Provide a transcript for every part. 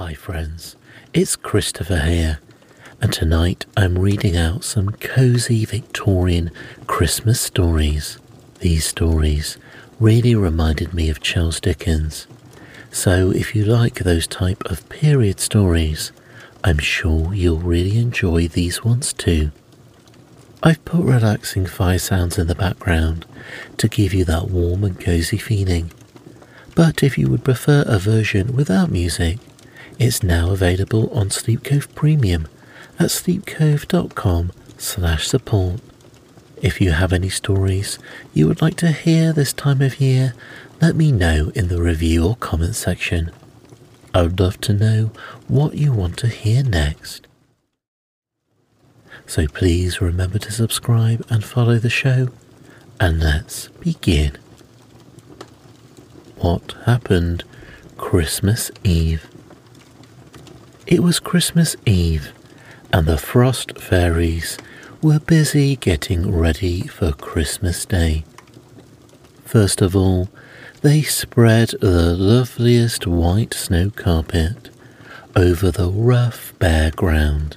Hi, friends, it's Christopher here, and tonight I'm reading out some cozy Victorian Christmas stories. These stories really reminded me of Charles Dickens, so if you like those type of period stories, I'm sure you'll really enjoy these ones too. I've put relaxing fire sounds in the background to give you that warm and cozy feeling. But if you would prefer a version without music, it's now available on Sleep Cove Premium at sleepcove.com slash support. If you have any stories you would like to hear this time of year, let me know in the review or comment section. I would love to know what you want to hear next. So please remember to subscribe and follow the show, and let's begin. What happened Christmas Eve? It was Christmas Eve, and the frost fairies were busy getting ready for Christmas Day. First of all, they spread the loveliest white snow carpet over the rough bare ground.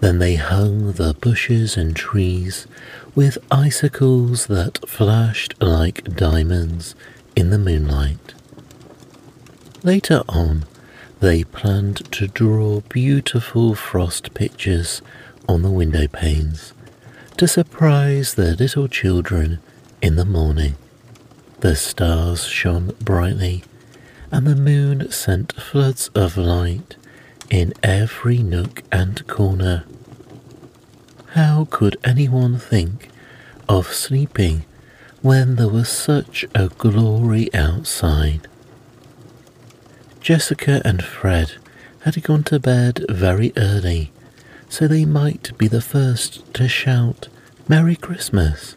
Then they hung the bushes and trees with icicles that flashed like diamonds in the moonlight. Later on, they planned to draw beautiful frost pictures on the window panes to surprise the little children in the morning. The stars shone brightly, and the moon sent floods of light in every nook and corner. How could anyone think of sleeping when there was such a glory outside? Jessica and Fred had gone to bed very early, so they might be the first to shout Merry Christmas.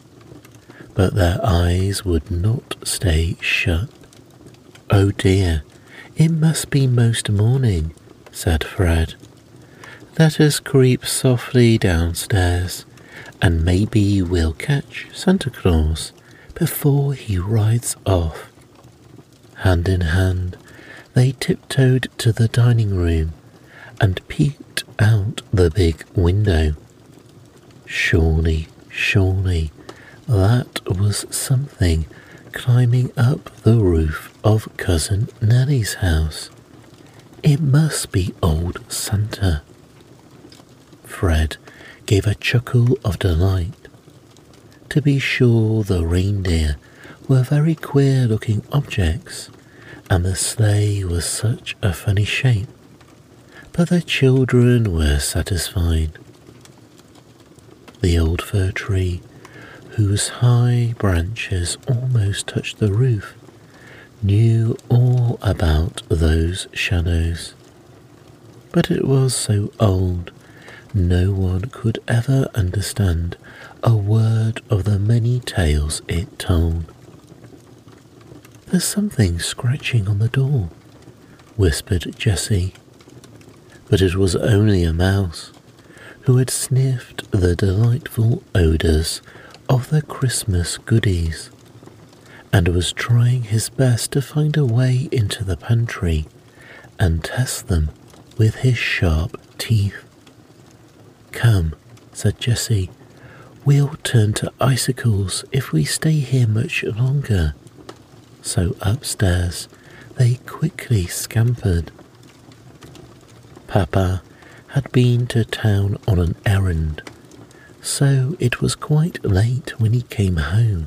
But their eyes would not stay shut. Oh dear, it must be most morning, said Fred. Let us creep softly downstairs, and maybe we'll catch Santa Claus before he rides off. Hand in hand, they tiptoed to the dining room and peeked out the big window. Surely, surely, that was something climbing up the roof of Cousin Nelly's house. It must be old Santa. Fred gave a chuckle of delight. To be sure, the reindeer were very queer looking objects, and the sleigh was such a funny shape, but the children were satisfied. The old fir tree, whose high branches almost touched the roof, knew all about those shadows. But it was so old, no one could ever understand a word of the many tales it told. There's something scratching on the door, whispered Jessie. But it was only a mouse who had sniffed the delightful odours of the Christmas goodies and was trying his best to find a way into the pantry and test them with his sharp teeth. Come, said Jessie, we'll turn to icicles if we stay here much longer so upstairs they quickly scampered. Papa had been to town on an errand, so it was quite late when he came home.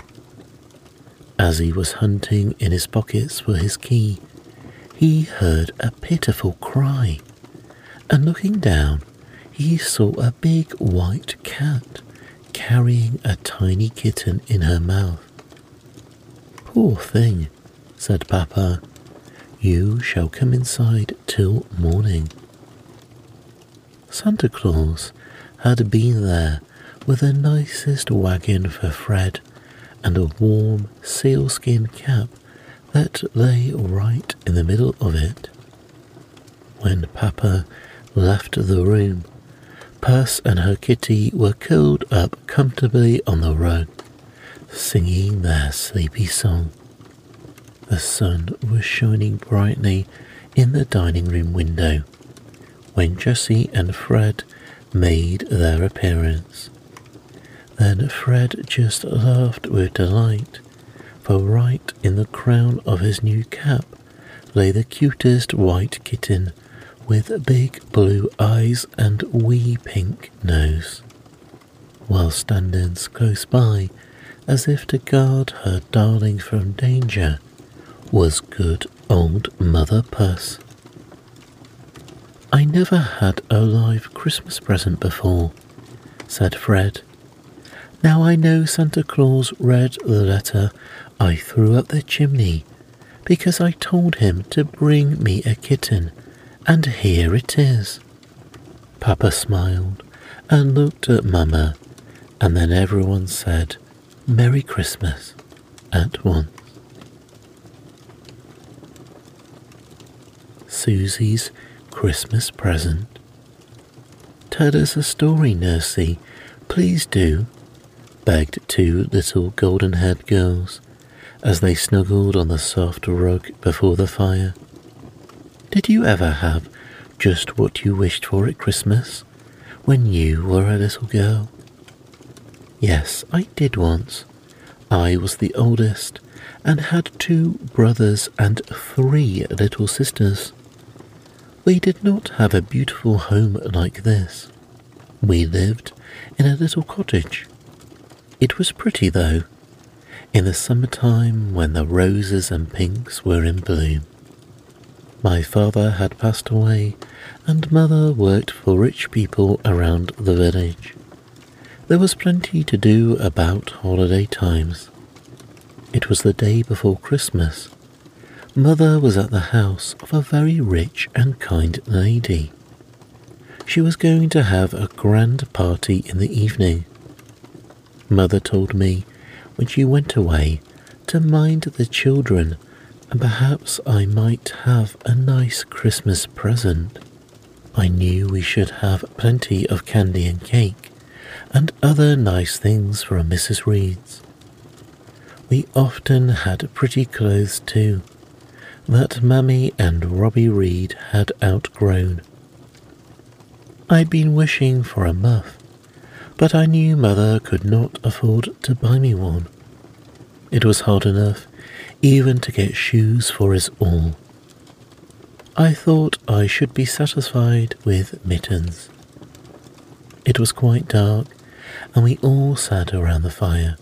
As he was hunting in his pockets for his key, he heard a pitiful cry, and looking down, he saw a big white cat carrying a tiny kitten in her mouth. Poor thing, said Papa. You shall come inside till morning. Santa Claus had been there with the nicest wagon for Fred and a warm sealskin cap that lay right in the middle of it. When Papa left the room, Puss and her kitty were curled up comfortably on the rug singing their sleepy song. The sun was shining brightly in the dining room window when Jessie and Fred made their appearance. Then Fred just laughed with delight, for right in the crown of his new cap lay the cutest white kitten with big blue eyes and wee pink nose. While standing close by, as if to guard her darling from danger, was good old Mother Puss. I never had a live Christmas present before, said Fred. Now I know Santa Claus read the letter I threw up the chimney because I told him to bring me a kitten, and here it is. Papa smiled and looked at Mamma, and then everyone said, Merry Christmas at once. Susie's Christmas present. Tell us a story, Nursie. Please do, begged two little golden haired girls as they snuggled on the soft rug before the fire. Did you ever have just what you wished for at Christmas when you were a little girl? Yes, I did once. I was the oldest and had two brothers and three little sisters. We did not have a beautiful home like this. We lived in a little cottage. It was pretty, though, in the summertime when the roses and pinks were in bloom. My father had passed away, and mother worked for rich people around the village. There was plenty to do about holiday times. It was the day before Christmas, Mother was at the house of a very rich and kind lady. She was going to have a grand party in the evening. Mother told me when she went away to mind the children and perhaps I might have a nice Christmas present. I knew we should have plenty of candy and cake and other nice things from Mrs. Reed's. We often had pretty clothes too that Mammy and Robbie Reed had outgrown. I'd been wishing for a muff, but I knew Mother could not afford to buy me one. It was hard enough even to get shoes for us all. I thought I should be satisfied with mittens. It was quite dark, and we all sat around the fire.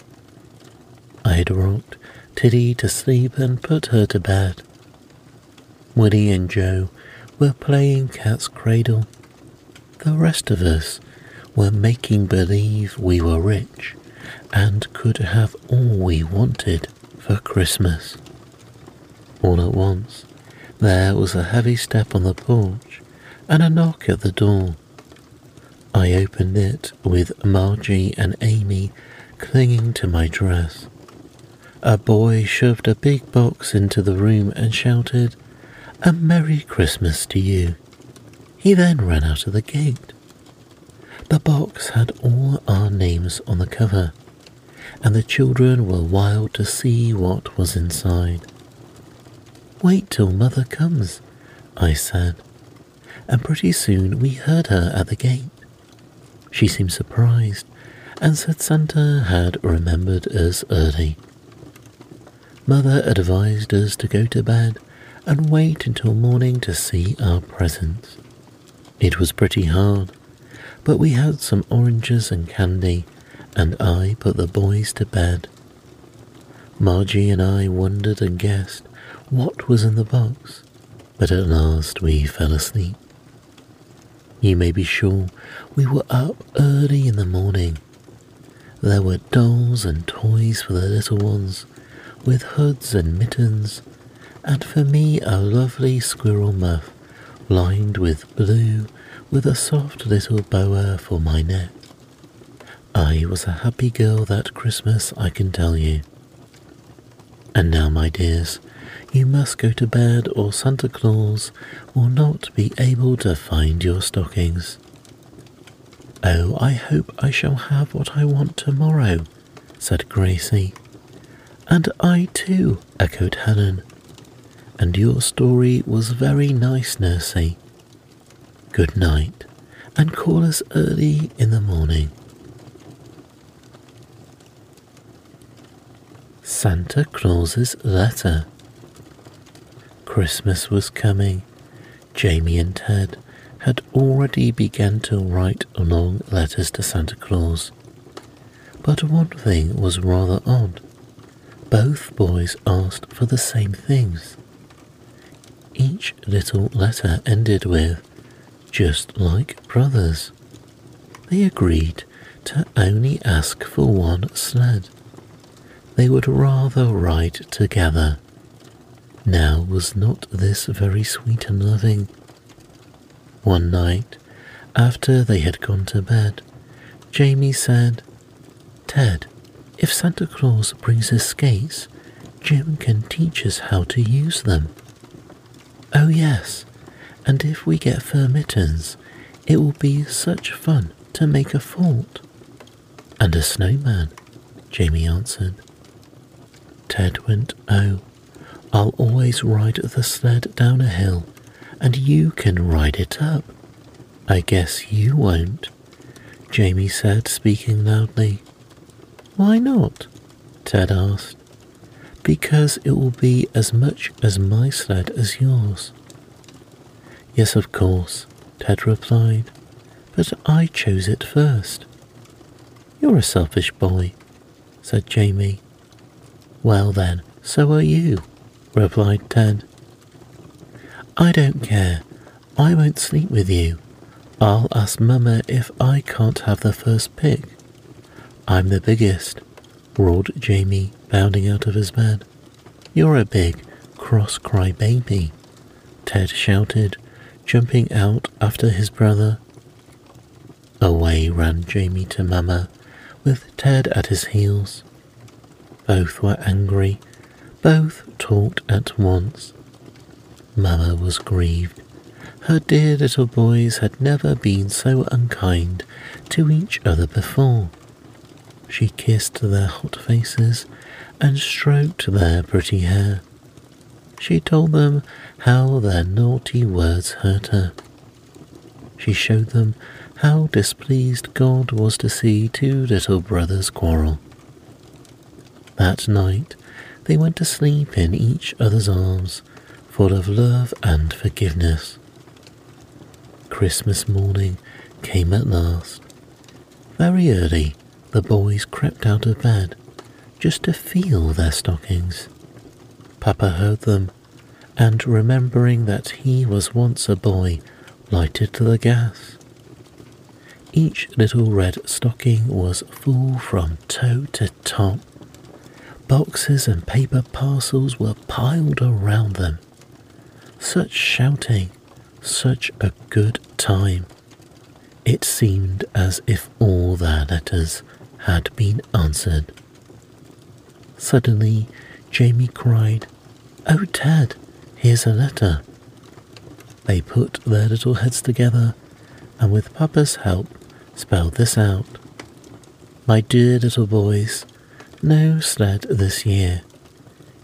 I had rocked Tiddy to sleep and put her to bed. Woody and Joe were playing cat's cradle. The rest of us were making believe we were rich and could have all we wanted for Christmas. All at once, there was a heavy step on the porch and a knock at the door. I opened it with Margie and Amy clinging to my dress. A boy shoved a big box into the room and shouted, a Merry Christmas to you. He then ran out of the gate. The box had all our names on the cover, and the children were wild to see what was inside. Wait till Mother comes, I said, and pretty soon we heard her at the gate. She seemed surprised and said Santa had remembered us early. Mother advised us to go to bed and wait until morning to see our presents. It was pretty hard, but we had some oranges and candy, and I put the boys to bed. Margie and I wondered and guessed what was in the box, but at last we fell asleep. You may be sure we were up early in the morning. There were dolls and toys for the little ones, with hoods and mittens and for me a lovely squirrel muff lined with blue with a soft little boa for my neck. I was a happy girl that Christmas, I can tell you. And now, my dears, you must go to bed or Santa Claus will not be able to find your stockings. Oh, I hope I shall have what I want tomorrow, said Gracie. And I too, echoed Helen and your story was very nice, Nursey. Good night, and call us early in the morning. Santa Claus's letter. Christmas was coming. Jamie and Ted had already begun to write long letters to Santa Claus. But one thing was rather odd. Both boys asked for the same things. Each little letter ended with, just like brothers. They agreed to only ask for one sled. They would rather ride together. Now was not this very sweet and loving? One night, after they had gone to bed, Jamie said, Ted, if Santa Claus brings his skates, Jim can teach us how to use them. Oh, yes, and if we get fur mittens, it will be such fun to make a fort. And a snowman, Jamie answered. Ted went, Oh, I'll always ride the sled down a hill, and you can ride it up. I guess you won't, Jamie said, speaking loudly. Why not? Ted asked because it will be as much as my sled as yours. Yes, of course, Ted replied, but I chose it first. You're a selfish boy, said Jamie. Well then, so are you, replied Ted. I don't care. I won't sleep with you. I'll ask Mamma if I can't have the first pick. I'm the biggest, roared Jamie, bounding out of his bed. You're a big, cross cry baby, Ted shouted, jumping out after his brother. Away ran Jamie to Mamma, with Ted at his heels. Both were angry, both talked at once. Mamma was grieved. Her dear little boys had never been so unkind to each other before. She kissed their hot faces and stroked their pretty hair. She told them how their naughty words hurt her. She showed them how displeased God was to see two little brothers quarrel. That night they went to sleep in each other's arms, full of love and forgiveness. Christmas morning came at last. Very early, the boys crept out of bed just to feel their stockings. Papa heard them, and remembering that he was once a boy, lighted the gas. Each little red stocking was full from toe to top. Boxes and paper parcels were piled around them. Such shouting, such a good time. It seemed as if all their letters had been answered. Suddenly, Jamie cried, Oh, Ted, here's a letter. They put their little heads together and, with Papa's help, spelled this out. My dear little boys, no sled this year.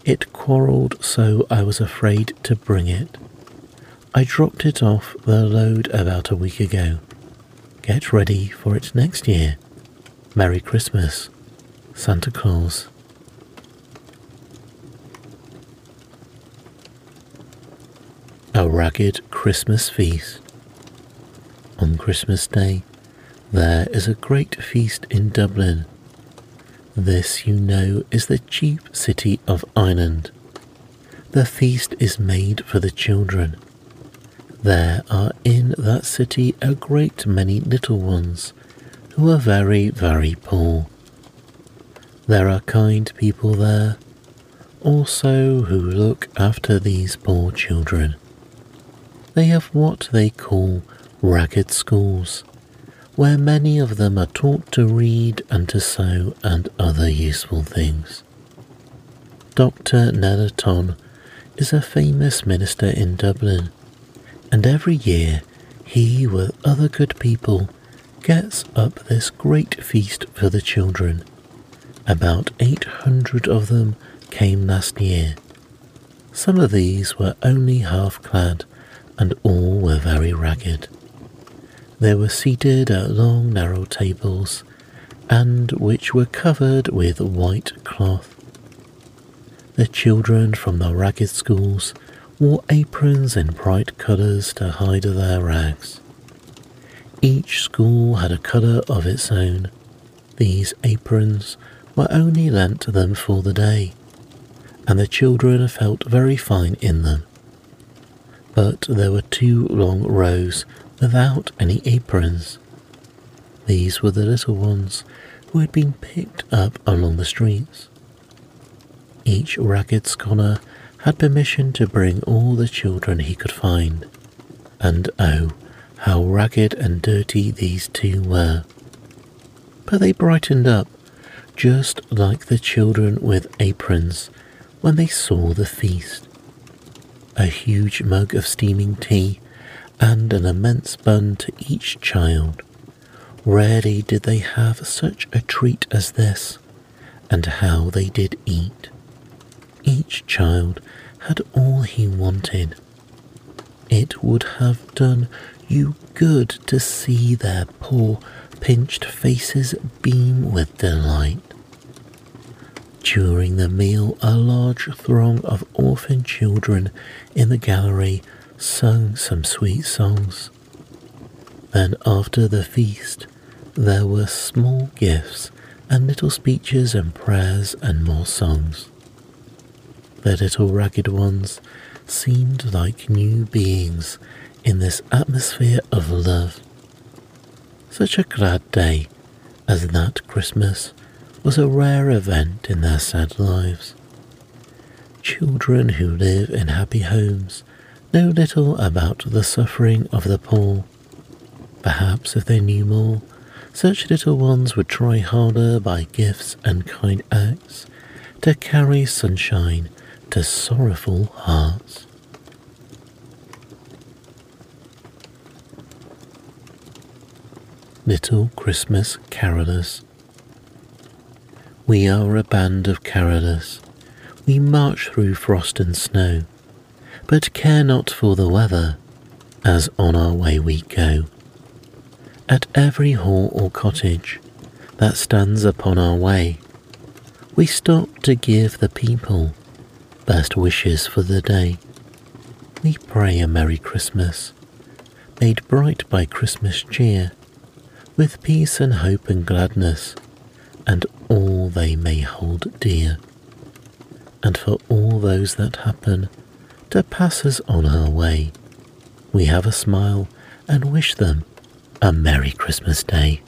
It quarrelled so I was afraid to bring it. I dropped it off the load about a week ago. Get ready for it next year. Merry Christmas, Santa Claus. A ragged Christmas feast. On Christmas Day, there is a great feast in Dublin. This, you know, is the chief city of Ireland. The feast is made for the children. There are in that city a great many little ones who are very, very poor. There are kind people there also who look after these poor children. They have what they call ragged schools, where many of them are taught to read and to sew and other useful things. Dr. Nelaton is a famous minister in Dublin, and every year he, with other good people, gets up this great feast for the children. About 800 of them came last year. Some of these were only half clad, and all were very ragged. They were seated at long narrow tables, and which were covered with white cloth. The children from the ragged schools wore aprons in bright colours to hide their rags. Each school had a colour of its own. These aprons were only lent to them for the day, and the children felt very fine in them. But there were two long rows without any aprons. These were the little ones who had been picked up along the streets. Each ragged scholar had permission to bring all the children he could find, and oh, how ragged and dirty these two were. But they brightened up just like the children with aprons when they saw the feast. A huge mug of steaming tea and an immense bun to each child. Rarely did they have such a treat as this, and how they did eat. Each child had all he wanted. It would have done you good to see their poor, pinched faces beam with delight. During the meal, a large throng of orphan children in the gallery sung some sweet songs. Then, after the feast, there were small gifts and little speeches and prayers and more songs. The little ragged ones seemed like new beings in this atmosphere of love. Such a glad day as that Christmas was a rare event in their sad lives. Children who live in happy homes know little about the suffering of the poor. Perhaps if they knew more, such little ones would try harder by gifts and kind acts to carry sunshine to sorrowful hearts. Little Christmas Carolers we are a band of carolers. We march through frost and snow, but care not for the weather, as on our way we go. At every hall or cottage that stands upon our way, we stop to give the people best wishes for the day. We pray a Merry Christmas, made bright by Christmas cheer, with peace and hope and gladness and all they may hold dear, and for all those that happen to pass us on our way, we have a smile and wish them a Merry Christmas Day.